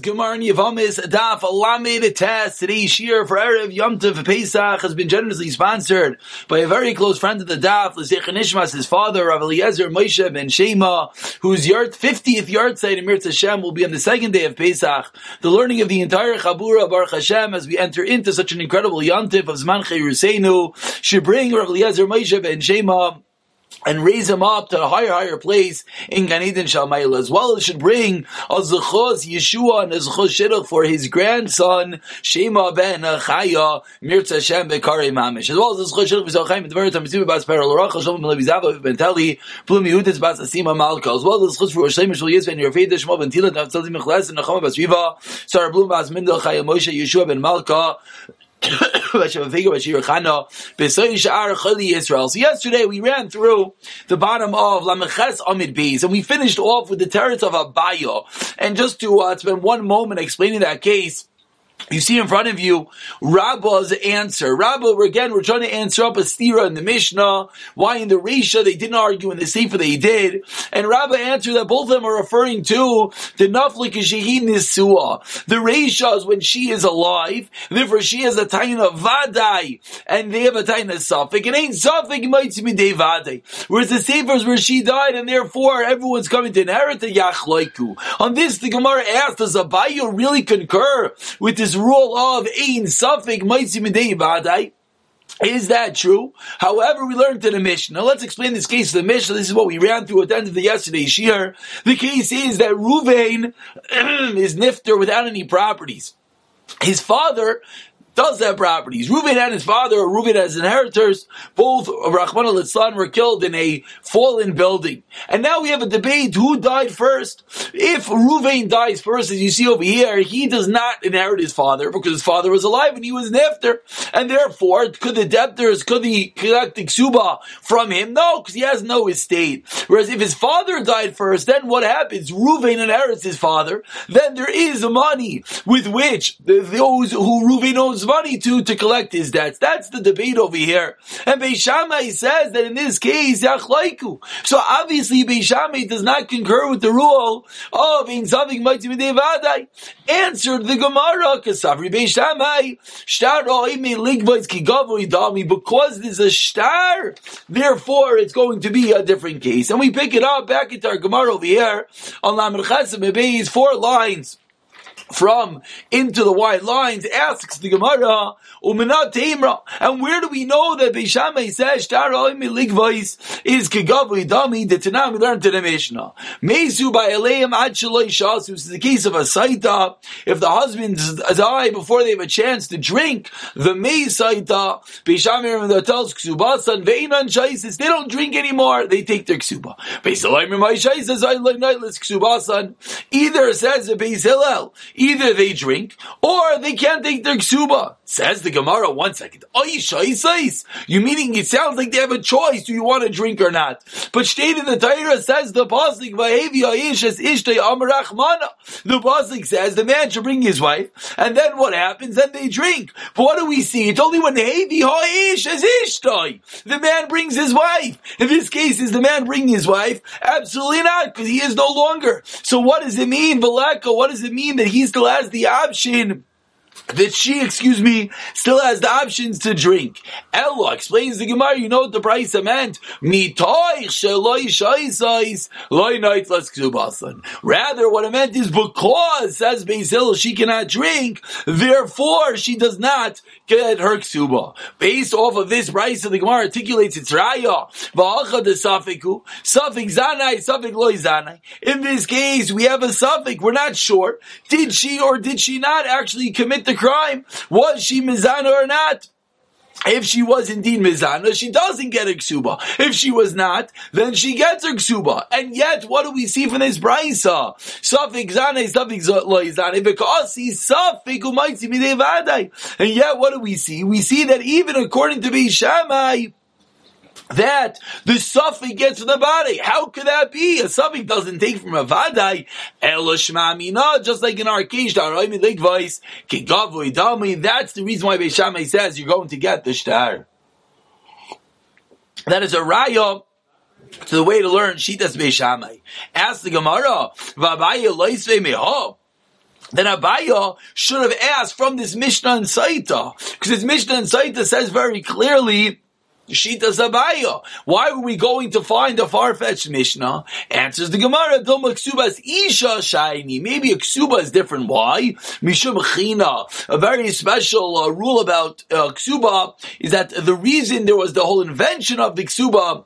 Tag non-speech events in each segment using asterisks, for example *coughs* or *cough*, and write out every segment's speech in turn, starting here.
Today's Gemara in Yavamis Daf Alamid Test. Today's Shir for Erev Yom Tov Pesach has been generously sponsored by a very close friend of the Daf, L'Zech Nishmas, his father, Rav Eliezer Moshe ben Shema, whose yard, 50th yard site in Mirz Hashem will be on the second day of Pesach. The learning of the entire Chabura Baruch Hashem as we enter into such an incredible Yom Tov of Zman Chayruseinu should bring Rav Eliezer Moshe ben Shema and raise him up to a higher, higher place in Gan Eden Shalmayel as well. It should bring a Zechos Yeshua and a Zechos Shidduch for his grandson Shema ben Chaya Mirza Hashem Bekare Mamish as well as a Zechos Shidduch for Zochaim and Tverit Hamitzim Bas Perel Rachel Shalom Ben Levizava Ben Teli Bas Asima Malka as well as a Zechos for Shleim Shul Yisven Yerfei Shema Ben Tila Mechles and Nachama Bas Riva Sarah Blum Bas Mindel Chaya Moshe Yeshua Ben Malka so yesterday we ran through the bottom of Lameches Amid Beis and we finished off with the terrace of Abaye. And just to uh, spend one moment explaining that case, you see in front of you Rabba's answer. Rabba, again, we're trying to answer up a stira in the Mishnah. Why in the Risha they didn't argue in the Sefer they did. And Rabba answered that both of them are referring to the Naflik Nisua. The Risha is when she is alive. Therefore she has a taina Vadai. And they have a taina Safik. It ain't Safik, be Vadai. Whereas the Sefer is where she died and therefore everyone's coming to inherit the Yachloiku. On this, the Gemara asked, does Abaye really concur with this rule of ein suffik mitzvah badai. Is that true? However, we learned in the Mishnah. Now let's explain this case to the Mishnah. This is what we ran through at the end of the yesterday's year. The case is that Ruvain *clears throat* is nifter without any properties. His father does have properties. Reuben and his father, or Reuben as inheritors, both of Rahman al were killed in a fallen building. And now we have a debate who died first. If Reuven dies first, as you see over here, he does not inherit his father because his father was alive and he was an after. And therefore, could the debtors, could he collect the ksuba from him? No, because he has no estate. Whereas if his father died first, then what happens? Reuven inherits his father. Then there is money with which those who Reuven owns money to to collect his debts. That's the debate over here. And Beishamai says that in this case, Yachlaiku. So obviously Beishamai does not concur with the rule of in. Answered the Gemara, Kasavri Beishamai, Shtar because there's a star, therefore it's going to be a different case. And we pick it up back into our Gemara over here on Lamed Chesem four lines from into the white lines, asks the Gemara, Teimra. And where do we know that Beishamai says, Ligvais is Kegavli Dami, the Tanam we learned to the Mishnah. Mesu by Eleim Ad Shasu, this is the case of a Saita, if the husbands die before they have a chance to drink, the Mei Saita, Beishamai tells Ksubasan, Veinan Shaisis, they don't drink anymore, they take their Ksuba. Beisalaim Shaisis, I like Ksubasan, either says the Beis Either they drink or they can't take their ksuba. Says the Gemara, one second. You meaning it sounds like they have a choice. Do you want to drink or not? But state in the Torah says the pasuk The pasuk says the man should bring his wife, and then what happens? Then they drink. But what do we see? It's only when the The man brings his wife. In this case, is the man bringing his wife? Absolutely not, because he is no longer. So what does it mean, Valeka? What does it mean that still has the option that she, excuse me, still has the options to drink. Ella explains the Gemara, you know what the price meant? Rather, what it meant is because, says Basil, she cannot drink, therefore she does not get her ksuba. Based off of this price, the Gemara articulates its raya. In this case, we have a safik, we're not sure. Did she or did she not actually commit the crime. Was she Mizana or not? If she was indeed Mizana, she doesn't get a ksuba. If she was not, then she gets her ksuba. And yet, what do we see from this brisa? Safik zane, safik loizane, he's safik umaitzi midevadai. And yet, what do we see? We see that even according to Bishamai, that the suffix gets to the body. How could that be? A suffix doesn't take from a vadai. Elashmamina, just like in our case, voice, that's the reason why Beishamai says you're going to get the shtar. That is a raya to the way to learn Shitas Beishamai. Ask the Gemara, Vabaya Loisve then Abaya should have asked from this Mishnah and Saita, because this Mishnah and Saita says very clearly Shita Zabaya. Why are we going to find a far-fetched Mishnah? Answers the Gemara, Doma Ksubas Isha Shiny. Maybe a Ksuba is different. Why? Mishum China. A very special uh, rule about uh, Ksuba is that the reason there was the whole invention of the Ksuba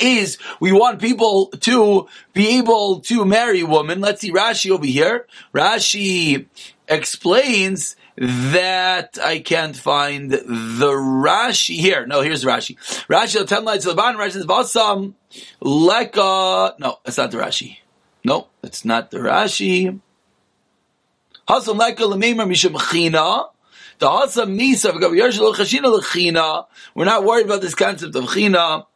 is we want people to be able to marry a woman. Let's see Rashi over here. Rashi explains that I can't find the Rashi here. No, here's Rashi. Rashi, ten lights of the bottom. Rashi says, "Vasam leka." No, that's not the Rashi. No, that's not the Rashi. Hasam leka lemeimer mishum china. The hasam misa chashina lechina. We're not worried about this concept of china.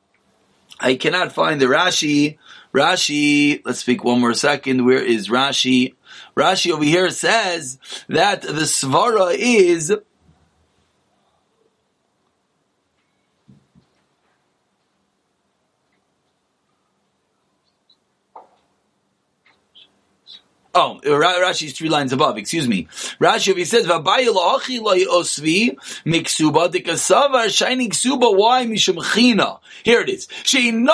I cannot find the Rashi. Rashi, let's speak one more second. Where is Rashi? Rashi over here says that the svara is Oh, Rashi's three lines above, excuse me. Rashi, he says, Vabayi la'achi osvi miksuba dikasavar shining ksuba, why mishum china? Here it is. Sinchein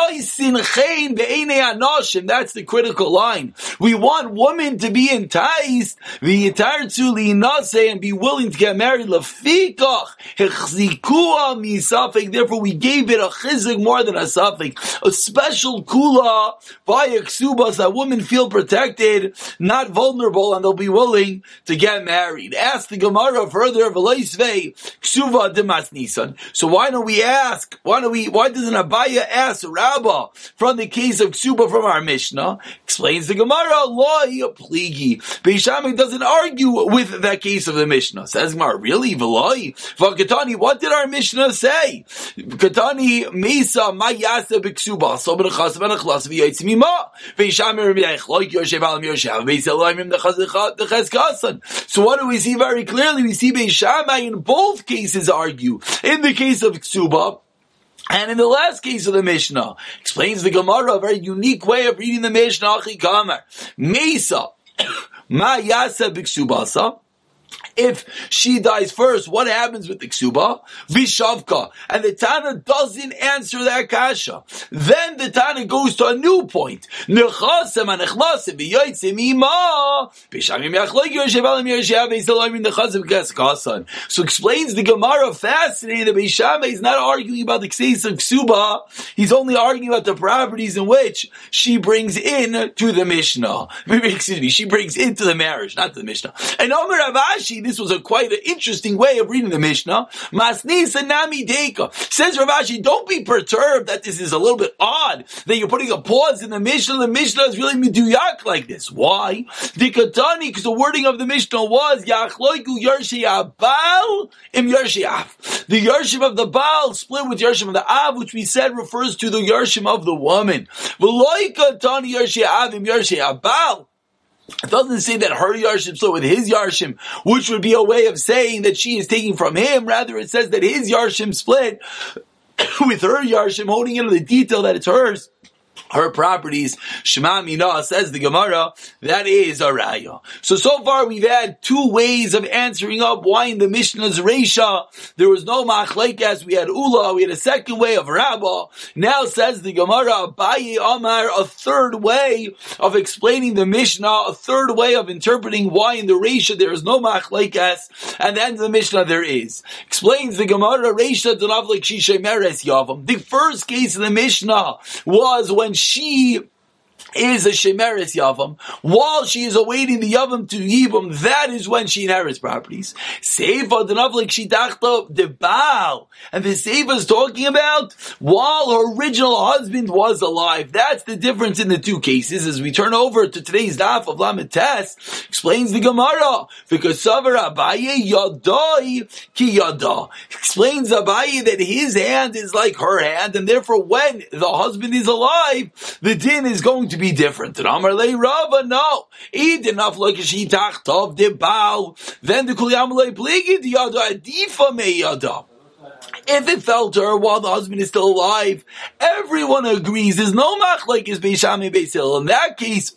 anoshim. That's the critical line. We want women to be enticed, v'yitarzu li'nase, and be willing to get married, lefikach, hechzikua misafik. Therefore, we gave it a chizik more than a safik. A special kula by ksuba, so that women feel protected, not vulnerable and they'll be willing to get married. Ask the Gemara further, ksuva demas nisan. So why don't we ask, why don't we, why doesn't Abaya ask Rabbah from the case of ksuba from our Mishnah? Explains the Gemara, law pligi. Beishamik doesn't argue with that case of the Mishnah. Says Gemara, really? V'loi? V'katani, what did our Mishnah say? Katani, Mesa, Mayasa, Biksuba, so b'nechas, b'nechlas, v'yaytz mima. Beishamik, Yoshev, Alam Yoshev, so what do we see very clearly? We see Beis Shammai in both cases argue. In the case of Ksuba, and in the last case of the Mishnah, explains the Gemara a very unique way of reading the Mishnah. Achi Mesa, *coughs* Ma Yasa Biksubasa if she dies first, what happens with the ksuba? Vishavka. And the Tana doesn't answer that kasha. Then the Tana goes to a new point. So explains the Gemara fascinating that Beishame is not arguing about the Kseis of Ksuba. He's only arguing about the properties in which she brings in to the Mishnah. *laughs* Excuse me, she brings into the marriage, not to the Mishnah. And Omer Avashi, this was a quite an interesting way of reading the Mishnah. Masnisa nami deka. Says Rav Ashi, don't be perturbed that this is a little bit odd that you're putting a pause in the Mishnah. The Mishnah is really miduyak like this. Why? Dikatani, because the wording of the Mishnah was Yachloiku Yershi Abal im Yershi Av. The Yershim of the Baal split with Yershim of the Av, which we said refers to the Yershim of the woman. Veloikatani Yershi Av im Yershi Abal. It doesn't say that her Yarshim split with his Yarshim, which would be a way of saying that she is taking from him. Rather, it says that his Yarshim split *coughs* with her Yarshim, holding into the detail that it's hers her properties, Shema Mina, says the Gemara, that is a raya. So, so far we've had two ways of answering up why in the Mishnah's Reisha there was no Machlaikas, we had Ula, we had a second way of Rabbah. Now says the Gemara, Baye Amar, a third way of explaining the Mishnah, a third way of interpreting why in the Reisha there is no Machlaikas, and then the Mishnah there is. Explains the Gemara, Reisha Dunavlik Shishay Meres Yavam. The first case in the Mishnah was when she is a shemeres yavam. While she is awaiting the yavam to yibum, that is when she inherits properties. Denavlik shidachta the baal, and the seifa is talking about while her original husband was alive. That's the difference in the two cases. As we turn over to today's daf of Lamed Tes, explains the Gemara because Savar Abaye yadai ki yada explains Abaye that his hand is like her hand, and therefore when the husband is alive, the din is going to be different. Amar le Rava, no. Eat enough like she tov de bow. Then the kulyam le pligi the yada adifa me yada. If it fell to her while the husband is still alive, everyone agrees there's no mach like his Beishami Beisil. In that case,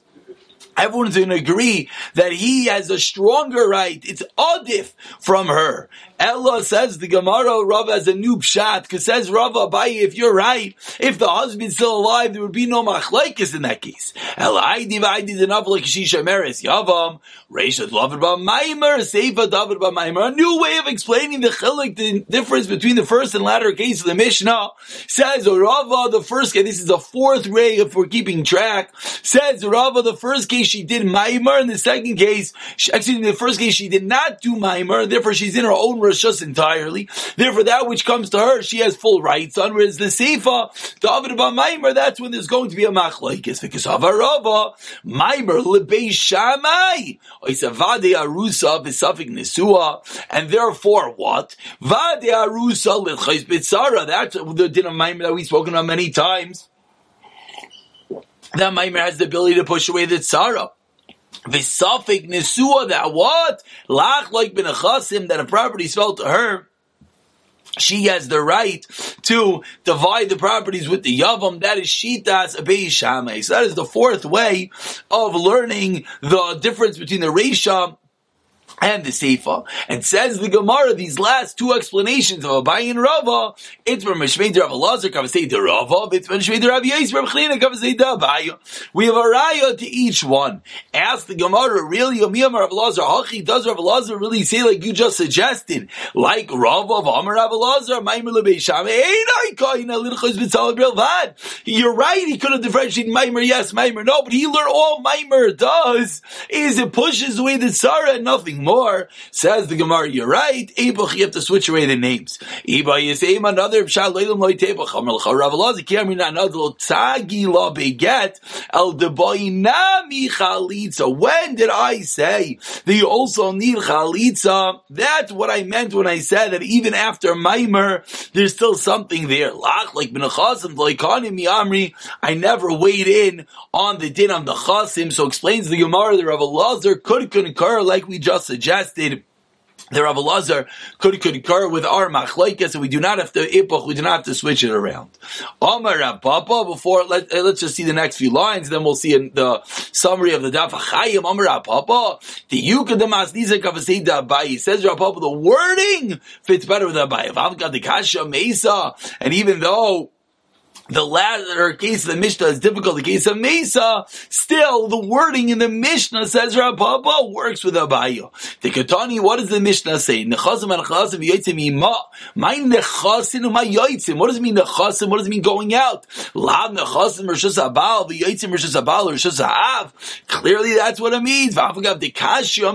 Everyone's going to agree that he has a stronger right. It's adif from her. Ella says the Gemara Rav has a new pshat because says Rav Abayi, if you're right, if the husband's still alive, there would be no machlekes in that case. Ella Aidi Vaidi enough like Shisha Meres Yavam Reishat Ba Maimer Seifa David Ba Maimer. A new way of explaining the chilik, the difference between the first and latter case of the Mishnah says Rava the first case. This is the fourth ray if we're keeping track. Says Rava the first case she did Maimer, in the second case, she, actually in the first case she did not do Maimer, therefore she's in her own rishus entirely. Therefore, that which comes to her, she has full rights on. Whereas the Seifa, David about Maimer, that's when there's going to be a machlekes because of Arava, Maimer lebei Shamai, Vade Arusa b'safik Nesua, and therefore what? Vade Arusa l'chayz b'tzara. That's the din of Maimer that we've spoken about many times. That Maimer has the ability to push away the tzara. V'safik Nesua, that what? Lach like ben that a property fell to her, she has the right to divide the properties with the Yavam. That is Shitas Abei So that is the fourth way of learning the difference between the Reisha and the Seifa. And says the Gemara, these last two explanations of Abayi and Rava, it's from Meshmei Rav Elazar, Kavasei de Rava, it's from Meshmei Rav Yais, Rav Chlina, Kavasei de. We have a raya to each one. Ask the Gemara, really, Yomiyam Rav Elazar, Hachi, does Rav Elazar really say like you just suggested? Like Rava of Amar Rav Elazar, Maimer Lebei Sham, Einai Kaina, Lidchos B'Tzal Brilvad. You're right, he could have differentiated Maimer, yes, Maimer, no, but he learned all Maimer does is it pushes away the Tzara and nothing more more. Says the Gemara, you're right. Ebuch, you have to switch away the names. Eba Yisem, another Pshal Leilam Loi Tebuch, Amar L'cha Rav Elazar, Ki Amrin Anad Lo Tzagi Lo Beget, El Nami Chalitza. When did I say that you also need Chalitza? That's what I meant when I said that even after Maimer, there's still something there. Lach, like Benachasim, Loikanim Yamri, I never weighed in on the din of the Chasim, so explains the Gemara, the Rav Elazar could concur like we just said suggested the Rav Lazar could concur with our machlekes, so we do not have to ipoch, we do not have to switch it around. Omar Rav Papa, before, let, uh, let's just see the next few lines, then we'll see in the summary of the Daf Chayim, Omar Rav Papa, the Yukadamas Nizek Avasei Abayi, says Rav Papa, the wording fits better with Abayi. Avavka the Kasha Mesa, and even though the latter case of the Mishnah is difficult. The case of Mesa, still the wording in the Mishnah says Rabba works with Abaye. The Katani, what does the Mishnah say? Nechasim and Nechasim yoytzim ima. My Nechasim and my yoytzim. What does it mean Nechasim? What does it mean going out? Lav Nechasim Rishus Abal, v'yoytzim Rishus Abal, Rishus Av. Clearly that's what it means. V'afagav the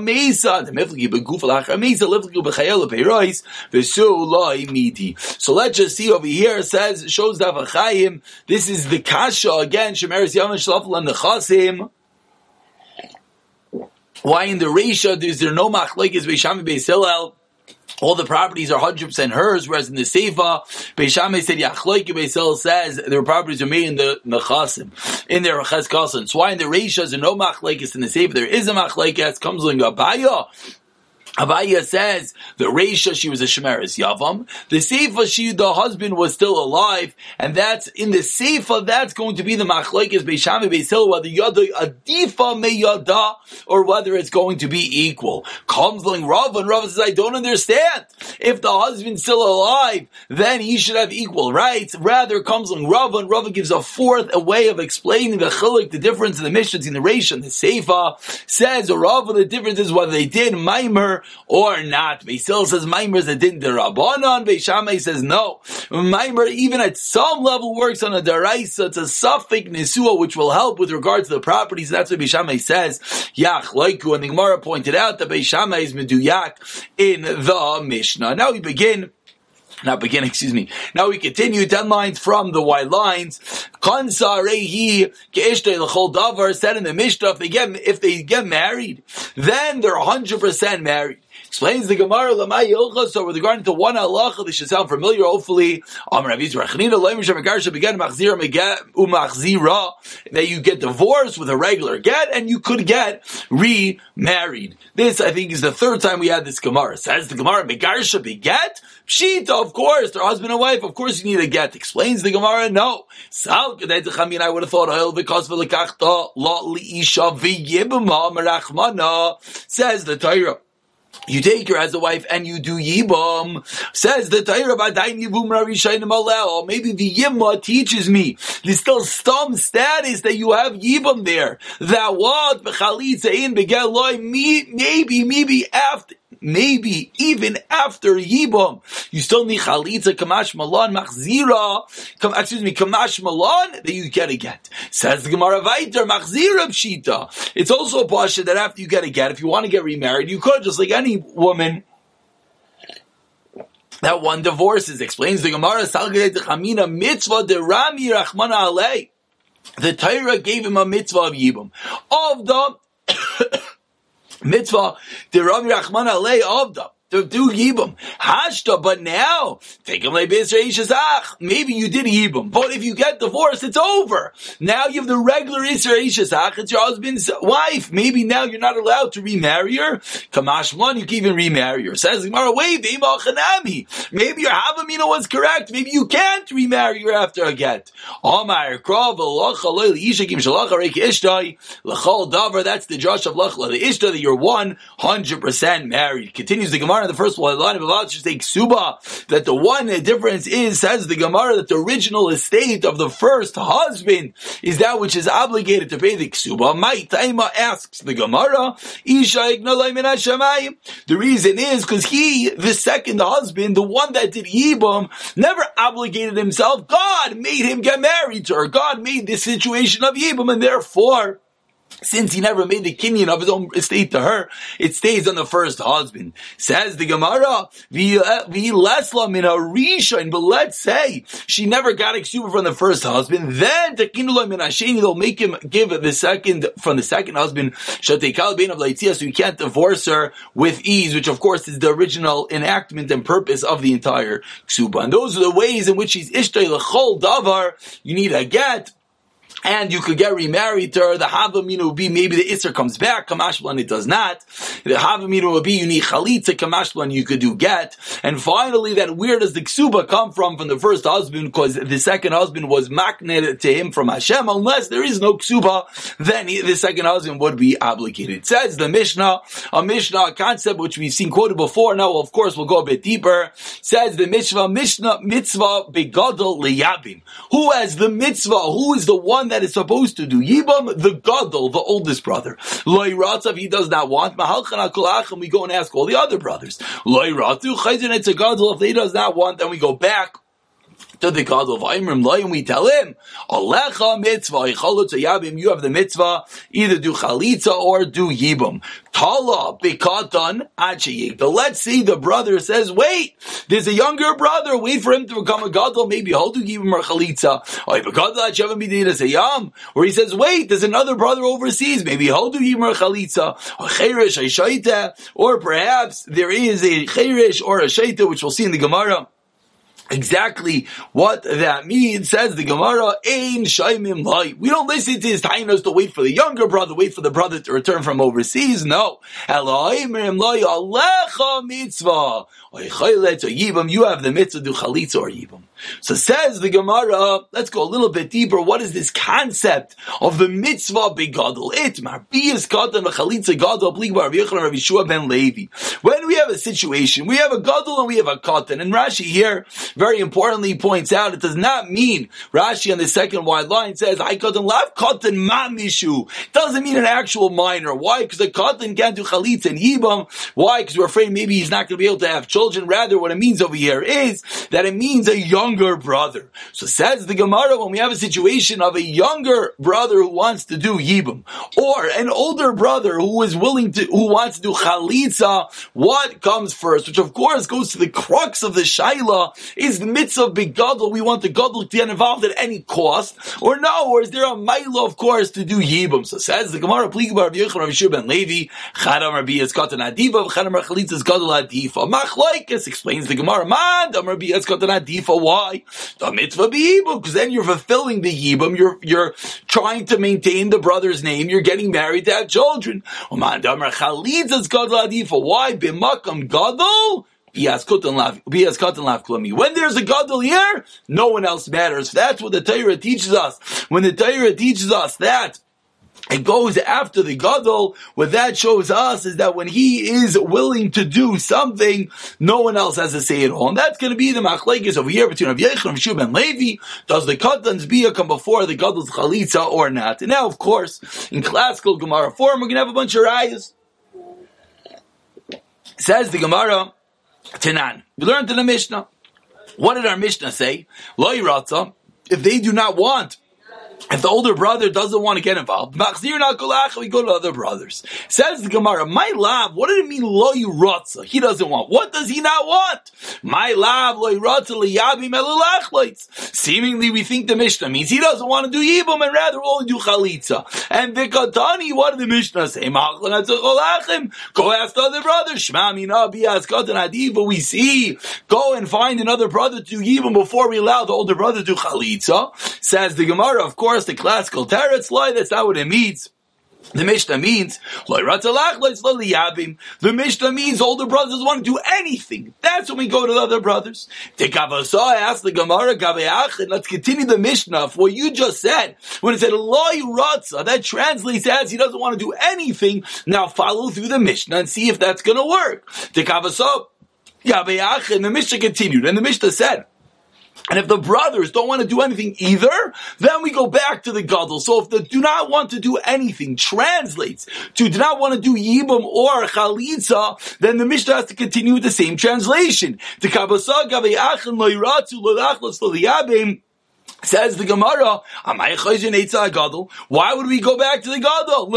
Mesa. The Mifliki beguf alachar Mesa, Lifliku b'chayel peirois, v'su loy miti. So let's just see over here, it says, shows Davachayim, this is the kasha again. Shemeres Shlafel and the Chasim. Why in the Reisha is there no machlekes Beishami Beis? All the properties are 100% hers, whereas in the Seifa, Beishame said, Yachloike Beisel says their properties are made in the Nechasim, in their Ches. So why in the Reisha there no machlekes in the Seifa? There is a machlekes, comes in Gabaya. Abaya says the Reisha she was a Shemeris Yavam. The Seifa she the husband was still alive, and that's in the Seifa that's going to be the Machlekes Beishami Beisil whether Yada Adifa me Yada or whether it's going to be equal. Like Rav and Rav says I don't understand. If the husband's still alive, then he should have equal rights. Rather like Rav and Rav gives a fourth a way of explaining the chilik, the difference in the missions in the Reisha and the Seifa says Rav the difference is whether they did Maimer or not. Beisil says Maimer is a din derabanan. Beishamay says no. Maimer even at some level works on a deraisa. It's a suffix nesua which will help with regards to the properties. That's what Beishamay says. Yach loiku and the Gemara pointed out that Beishamay is meduyak in the Mishnah. Now we begin now begin, *laughs* excuse me. Now we continue ten lines from the white lines. Said in the Mishnah if they get if they get married, then they're hundred percent married. Explains the Gemara Lamai Ilcha. So with regard to one halacha, this should sound familiar. Hopefully, that you get divorced with a regular get, and you could get remarried. This, I think, is the third time we had this Gemara. Says the Gemara, Megarsha beget. Pshita, of course, they're husband and wife. Of course, you need a get. Explains the Gemara. No. Sal I would have thought oil because v'lekachta lo liisha v'yibma merachmana. Says the Torah. You take her as a wife and you do yibum. Says the Torah Badayin Yibum Rarishayim Alel. Maybe the Yibma teaches me there's still some status that you have yibum there. That what b'chalitza in begeloi maybe maybe after maybe even after Yibam, you still need Chalitza, Kamash Malon, Machzira, excuse me, Kamash Malon, that you get a get. Says the Gemara Vaiter, Machzira Pshita. It's also a pasha that after you get a get, if you want to get remarried, you could, just like any woman, that one divorces. Explains the Gemara, Salgate Chamina, Mitzvah de Rami Rachmana Alei. The Torah gave him a mitzvah of Yibam. Of the mitzvah, the Rabbi Rachman Alei them to do Yibam. Hashta, but now, take him like Maybe you did Yibam, but if you get divorced, it's over. Now you have the regular Isra Ishazach, it's your husband's wife. Maybe now you're not allowed to remarry her. Kamash one, you can even remarry her. Says Gemara, wait, maybe your Havamina was correct. Maybe you can't remarry her after a get. That's the Josh of Lachla, the Ishta that you're 100% married. Continues the Gemara Gemara the first one, line of Allah should say ksuba, that the one difference is, says the Gemara, that the original estate of the first husband is that which is obligated to pay the ksuba. My Taima asks the Gemara, the reason is because he, the second husband, the one that did Yibam, never obligated himself. God made him get married to her. God made this situation of Yibam, and therefore, since he never made the kinyan of his own estate to her, it stays on the first husband. Says the Gemara, uh, lesla min harishain, but let's say she never got exuber from the first husband, then tekinula min hasheni, they'll make him give the second, from the second husband, shatekal bein of so you can't divorce her with ease, which of course is the original enactment and purpose of the entire ksuba. And those are the ways in which he's ishtay lechol davar, you need a get, and you could get remarried to her. The Havamina would be maybe the Isser comes back, Kamashlan it does not. The Havamina would be you need Chalitza, Kamashlan you could do get. And finally, that where does the Ksuba come from from the first husband? Because the second husband was maknet to him from Hashem. Unless there is no Ksuba, then he, the second husband would be obligated. It says the Mishnah, a Mishnah concept which we've seen quoted before. Now, of course, we'll go a bit deeper. Says the Mishnah, Mishnah, mitzvah begadol liyabim. Who has the mitzvah? Who is the one that that is supposed to do. Yibam, the Gadol, the oldest brother. Loi Ratzav, he does not want. Mahalchan HaKolachim, we go and ask all the other brothers. Loi Ratzu, Chayzin, it's a Gadol, if he does not want, then we go back to the God of Aimrim Loi, and we tell him, Alecha mitzvah, yabim, you have the mitzvah, either do chalitza or do yibum. Tala bikatan achiyigdal. Let's see, the brother says, wait, there's a younger brother, wait for him to become a gadol, maybe he'll do yibum or chalitza. Or he says, wait, there's another brother overseas, maybe he'll do yibum or chalitza. Or perhaps there is a cherish or a shaita, which we'll see in the Gemara exactly what that means. Says the Gemara, Ein Shaimim Lai. We don't listen to his tainos to wait for the younger brother, wait for the brother to return from overseas. No. Elohim Lai Alecha Mitzvah. You have the mitzvah do chalitza or yibam. So says the Gemara, let's go a little bit deeper. What is this concept of the mitzvah begadol? It marbiyas katan chalitza gadol bligbar Yechon Rabbi Shua ben Levi. When we have a situation, we have a gadol and we have a katan, and Rashi here very importantly points out it does not mean Rashi on the second wide line says I katan lav katan mamishu. Doesn't mean an actual minor. Why? Because the katan can't do chalitza and yibam. Why? Because we're afraid maybe he's not going to be able to have children. And rather, what it means over here is that it means a younger brother. So says the Gemara, when we have a situation of a younger brother who wants to do Yibam, or an older brother who is willing to, who wants to do Chalitza, what comes first, which of course goes to the crux of the shaila, is the mitzvah of. We want the gadol to be involved at any cost, or no, or is there a mila, of course, to do yibum? So says the Gemara, Pligi Bar Yechon Shir ben Levi, Chadam Rabbi Yitzkatan Adiva, Chadam Rachalitzas Gadol Adifa. Machlaikis explains the Gemara, Man, Rabbi Yitzkatan Adifa. Why? The mitzvah be yibum, because then you're fulfilling the yibum. You're you're trying to maintain the brother's name. You're getting married to have children. Man, Dam Rachalitzas Gadol Adifa. Why? B'makam Gadol. When there's a gadol here, no one else matters. That's what the Torah teaches us. When the Torah teaches us that it goes after the gadol. What that shows us is that when he is willing to do something, no one else has to say it all. And that's going to be the machlekes over here between Rav Yechon and Shub and Levi. Does the katan's bia come before the gadol's chalitza or not? And now, of course, in classical Gemara form, we're going to have a bunch of rayas. Says the Gemara, Tanan. We learned in the Mishnah. What did our Mishnah say? Lo if they do not want if the older brother doesn't want to get involved, we go to other brothers. Says the Gemara, my love, what did it mean lo yirotza? He doesn't want. What does he not want? My love, lo yirotza liyabim elulachleitz. Seemingly we think the Mishnah means he doesn't want to do yibum and rather only do chalitza. And the Katani, what did the Mishnah say? Go ask the other mina bias katan We see, go and find another brother to yibum before we allow the older brother to do chalitza. Says the Gemara, of course, the classical teretz lie, that's not what it means. The Mishnah means the Mishnah means older brothers want to do anything. That's when we go to the other brothers. Ask the Gemara Let's continue the Mishnah for what you just said. When it said that translates as he doesn't want to do anything. Now follow through the Mishnah and see if that's going to work. The Mishnah continued, and the Mishnah said. And if the brothers don't want to do anything either, then we go back to the gadol. So if the do not want to do anything translates to do not want to do yibum or chalitza, then the Mishnah has to continue with the same translation. Says the Gemara, why would we go back to the gadol?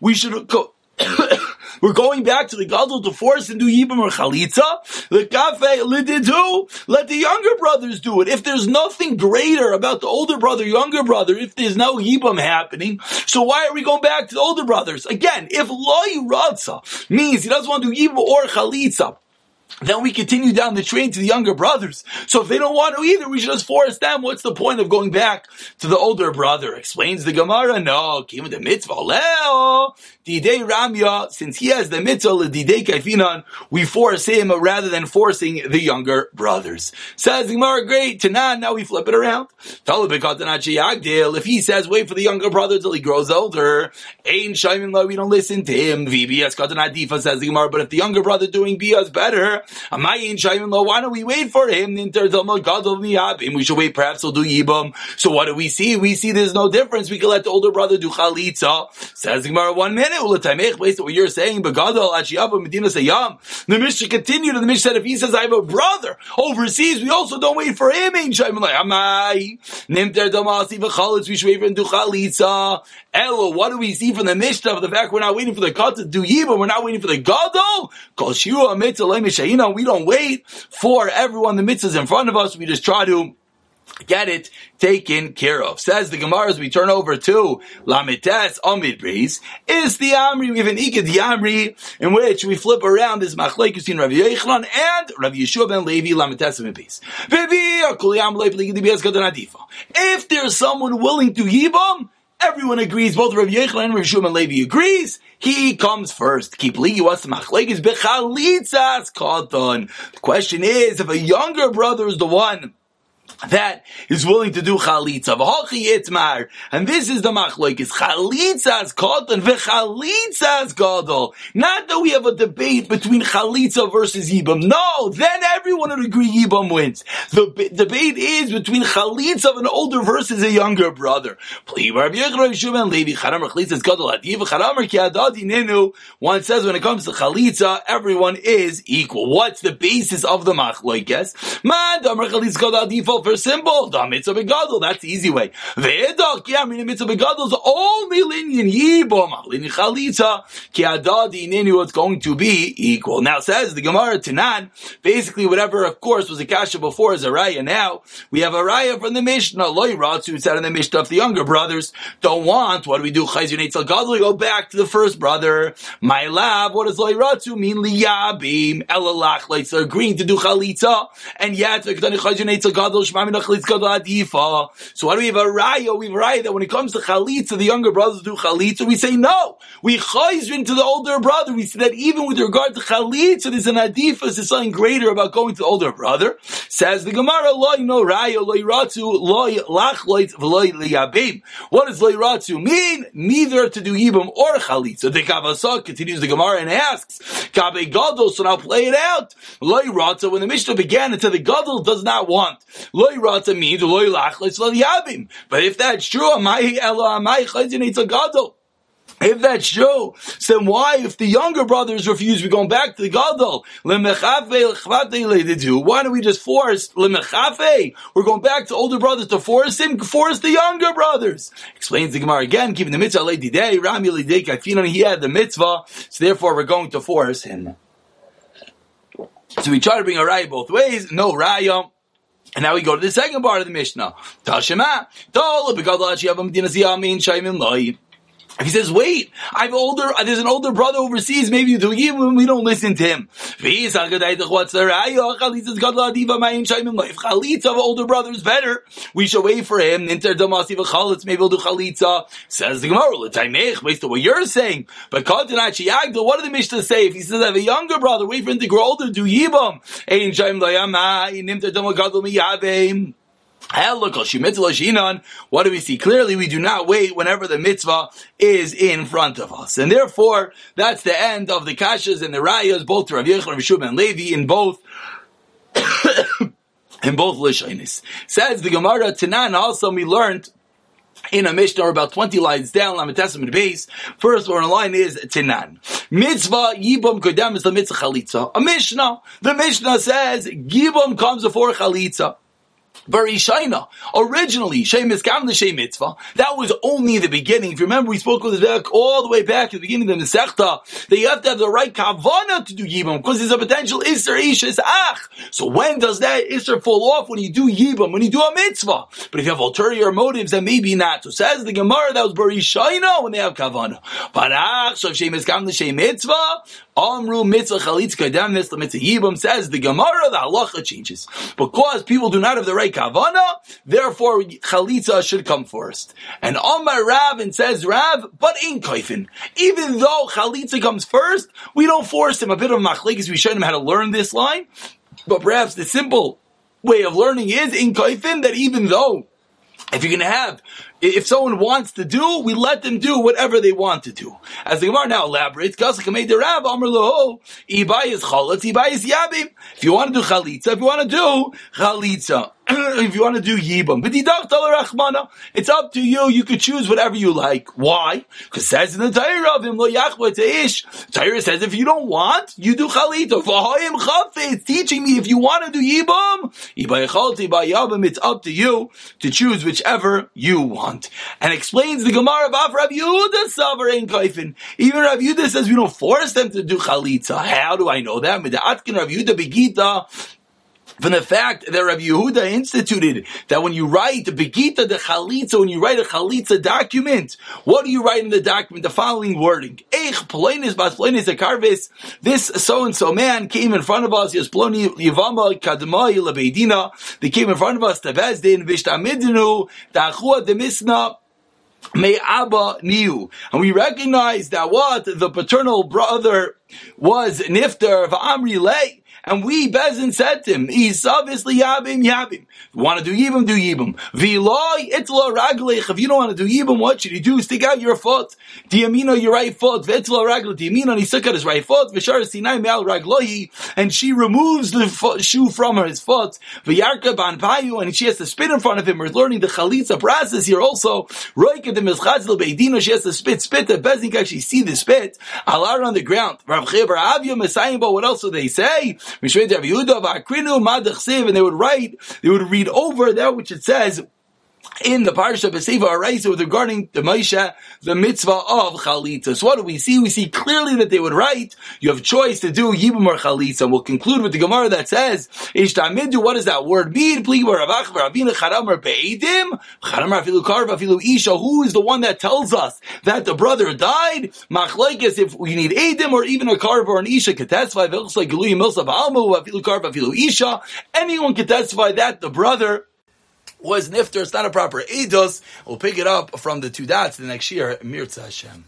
We should go. *coughs* We're going back to the gadol to force and do yibam or chalitza. The kafe lididu. Let the younger brothers do it. If there's nothing greater about the older brother, younger brother, if there's no yibam happening, so why are we going back to the older brothers? Again, if loy ratza means he doesn't want to do yibam or chalitza, then we continue down the train to the younger brothers. So if they don't want to either, we should just force them. What's the point of going back to the older brother? Explains the Gemara. No, came with the mitzvah. Leo, didei ramya. Since he has the mitzvah, didei kaifinan, we force him rather than forcing the younger brothers. Says the Gemara, great. Tanan, now we flip it around. If he says, wait for the younger brother till he grows older, ain't shaymin we don't listen to him. VBS Adifa says the Gemara, but if the younger brother doing bia is why don't we wait for him? We should wait, perhaps he'll do Yibam. So what do we see? We see there's no difference. We can let the older brother do Chalitza. Says Gemara, one minute, based what you're saying, Begadol, Achiyabba, Medina Sayyam. The Mishnah continued, and the Mishnah said, if he says, I have a brother overseas, we also don't wait for him. Ain't Shayim like, we should wait for him do Chalitza. Elo, what do we see from the Mishnah of the fact we're not waiting for the cut to do Yibam, we're not waiting for the Gadol? Kol Shira Mitzvah know, we don't wait for everyone the mitzvahs in front of us. We just try to get it taken care of. Says the Gemara as we turn over to Lamites Amid Breeze, is the Amri, we have an Ikad Amri, in which we flip around this Machlek between Rabbi Yechlan and Rabbi Yeshua ben Levi Lamites Amid Breeze. If there's someone willing to Yibam, Everyone agrees, both Rav Yechlan and Rav Shimon Levi agrees. He comes first. Keep the machlekes bechalitzas katan. The question is, if a younger brother is the one that is willing to do chalitza. V'hochi Itmar. And this is the machlokes. Chalitzas kotan v'chalitzas gadol. Not that we have a debate between chalitza versus yibam. No, then everyone would agree yibam wins. The b- debate is between chalitza of an older versus a younger brother. One says when it comes to chalitza, everyone is equal. What's the basis of the machlokes? For simple. The mitzvah begadol, that's the easy way. Ve'edok, yeah, I mean, the mitzvah begadol is only linyan yibom, linyan chalitza, ki adadi ninu, it's going to be equal. Now says the Gemara Tanan, basically whatever, of course, was a kasha before is a raya. Now, we have a raya from the Mishnah, loy ratzu, said in the Mishnah, if the younger brothers don't want, what do we do? Chayzir Neitzel Gadol, we go back to the first brother. My lab, what does loy ratzu mean? Liyabim, elalach, like, agreeing to do chalitza, and yet, so why do we have a raya? We have a raya that when it comes to chalitza, the younger brothers do chalitza. We say no. We chayzrin to the older brother. We say that even with regard to chalitza, there's an adifas, there's something greater about going to the older brother. Says the Gemara, loy no raya, loy ratu, loy lach loy v'loy liyabim. What does loy ratu mean? Neither to do yibam or chalitza. The Kavasah continues the Gemara and asks, Kabe gadol, so now play it out. Loy ratu, when the Mishnah began, until the gadol does not want. Loy rata means loy lach loy yabim. But if that's true, amai elo amai chayzin gadol. If that's true, then why, if the younger brothers refuse, we're going back to the gadol? Why don't we just force? We're going back to older brothers to force him, force the younger brothers. Explains the Gemara again, keeping the mitzvah lady day, Rami he had the mitzvah, so therefore we're going to force him. So we try to bring a raya both ways, no raya. And now we go to the second part of the Mishnah. Tashema, he says, wait, I've older, uh, there's an older brother overseas, maybe do him, we don't listen to him. If chalitza of older brother is better, we should wait for him. Maybe we'll do chalitza. Says the Gemara, based on what you're saying. But what did the Mishnah say? If he says I have a younger brother, wait for him to grow older, do yibam. What do we see? Clearly, we do not wait whenever the mitzvah is in front of us. And therefore, that's the end of the kashas and the rayas, both to Rav Yechon, Rav and Levi, in both *coughs* in both Lishainis. Says the Gemara Tanan also we learned in a Mishnah, or about 20 lines down, Lamed Testament base. First one line is Tinan. Mitzvah Yibam Kodam is the mitzvah Chalitza. A Mishnah. The Mishnah says, Yibam comes before Chalitza. Barishaina. Originally, Shem Miskam the Shem Mitzvah. That was only the beginning. If you remember, we spoke with this all the way back at the beginning of the Masechta, that you have to have the right kavana to do Yibam, because there's a potential Isser Ish Ach. So when does that Isser fall off? When you do Yibam, when you do a Mitzvah. But if you have ulterior motives, then maybe not. So says the Gemara, that was Barishaina when they have kavana. But Ach, so Shem Miskam the Shem Mitzvah, Amru Mitzvah Chalitz Kadam Mitzvah Yibam says the Gemara, the halacha changes. Because people do not have the right kavana, therefore chalitza should come first. And Omar Rav and says Rav, but in kaifin, even though chalitza comes first, we don't force him. A bit of machlekes, we show him how to learn this line, but perhaps the simple way of learning is in kaifin that even though if you're going to have if someone wants to do, we let them do whatever they want to do. As the Gemara now elaborates, If you want to do chalitza, if you want to do chalitza, *clears throat* if you want to do yibam, but it's up to you. You could choose whatever you like. Why? Because says in the Torah of him lo ish. Torah says if you don't want, you do chalita. It's teaching me if you want to do yibam, it's up to you to choose whichever you want. And explains the Gemara of Rav Yehuda Savar in. Even Rav Yehuda says we don't force them to do chalitza. How do I know that? Rav Yehuda Begita from the fact that Rabbi Yehuda instituted that when you write Begita the Chalitza, when you write a Chalitza document, what do you write in the document? The following wording. Eich Ploinis Bas Ploinis Akarvis, this so-and-so man came in front of us, Yes Ploni Yivama Kadmai Lebeidina, they came in front of us, Tevezdin, Vishtamidinu, Dachua Demisna, Abba knew. And we recognize that what the paternal brother was Nifter. Of Amri Lay, and we, Bezin, said to him, He's obviously Yabim, want to do Yibam, do Yibam. V'loi, itla raglech. If you don't want to do Yibam, what should you do? Stick out your foot. Diamino, your right foot. V'itla raglech. Diamino, and he stuck out his right foot. V'shar sinai me'al raglohi. And she removes the foot, shoe from her, his foot. V'yarka ban payu, and she has to spit in front of him. We're learning the chalitza process here also. Roika de mizchazel beidino, she has to spit, spit. The Bezin can actually see the spit. Alar on the ground. Rav Cheber Avya Messiah, but what else do they say? And they would write, they would read over that which it says, in the parsha B'Seifa Araisa with regarding the Moshe, the mitzvah of Chalitza. So what do we see? We see clearly that they would write, you have choice to do Yibum or Chalitza. We'll conclude with the Gemara that says, Ishtamidu, what does that word mean? Who is the one that tells us that the brother died? Machlaikis, if we need Edim or even a karva or an Isha can testify, anyone can testify that the brother was nifter. It's not a proper eidos. We'll pick it up from the two dots the next year. Mirza Hashem.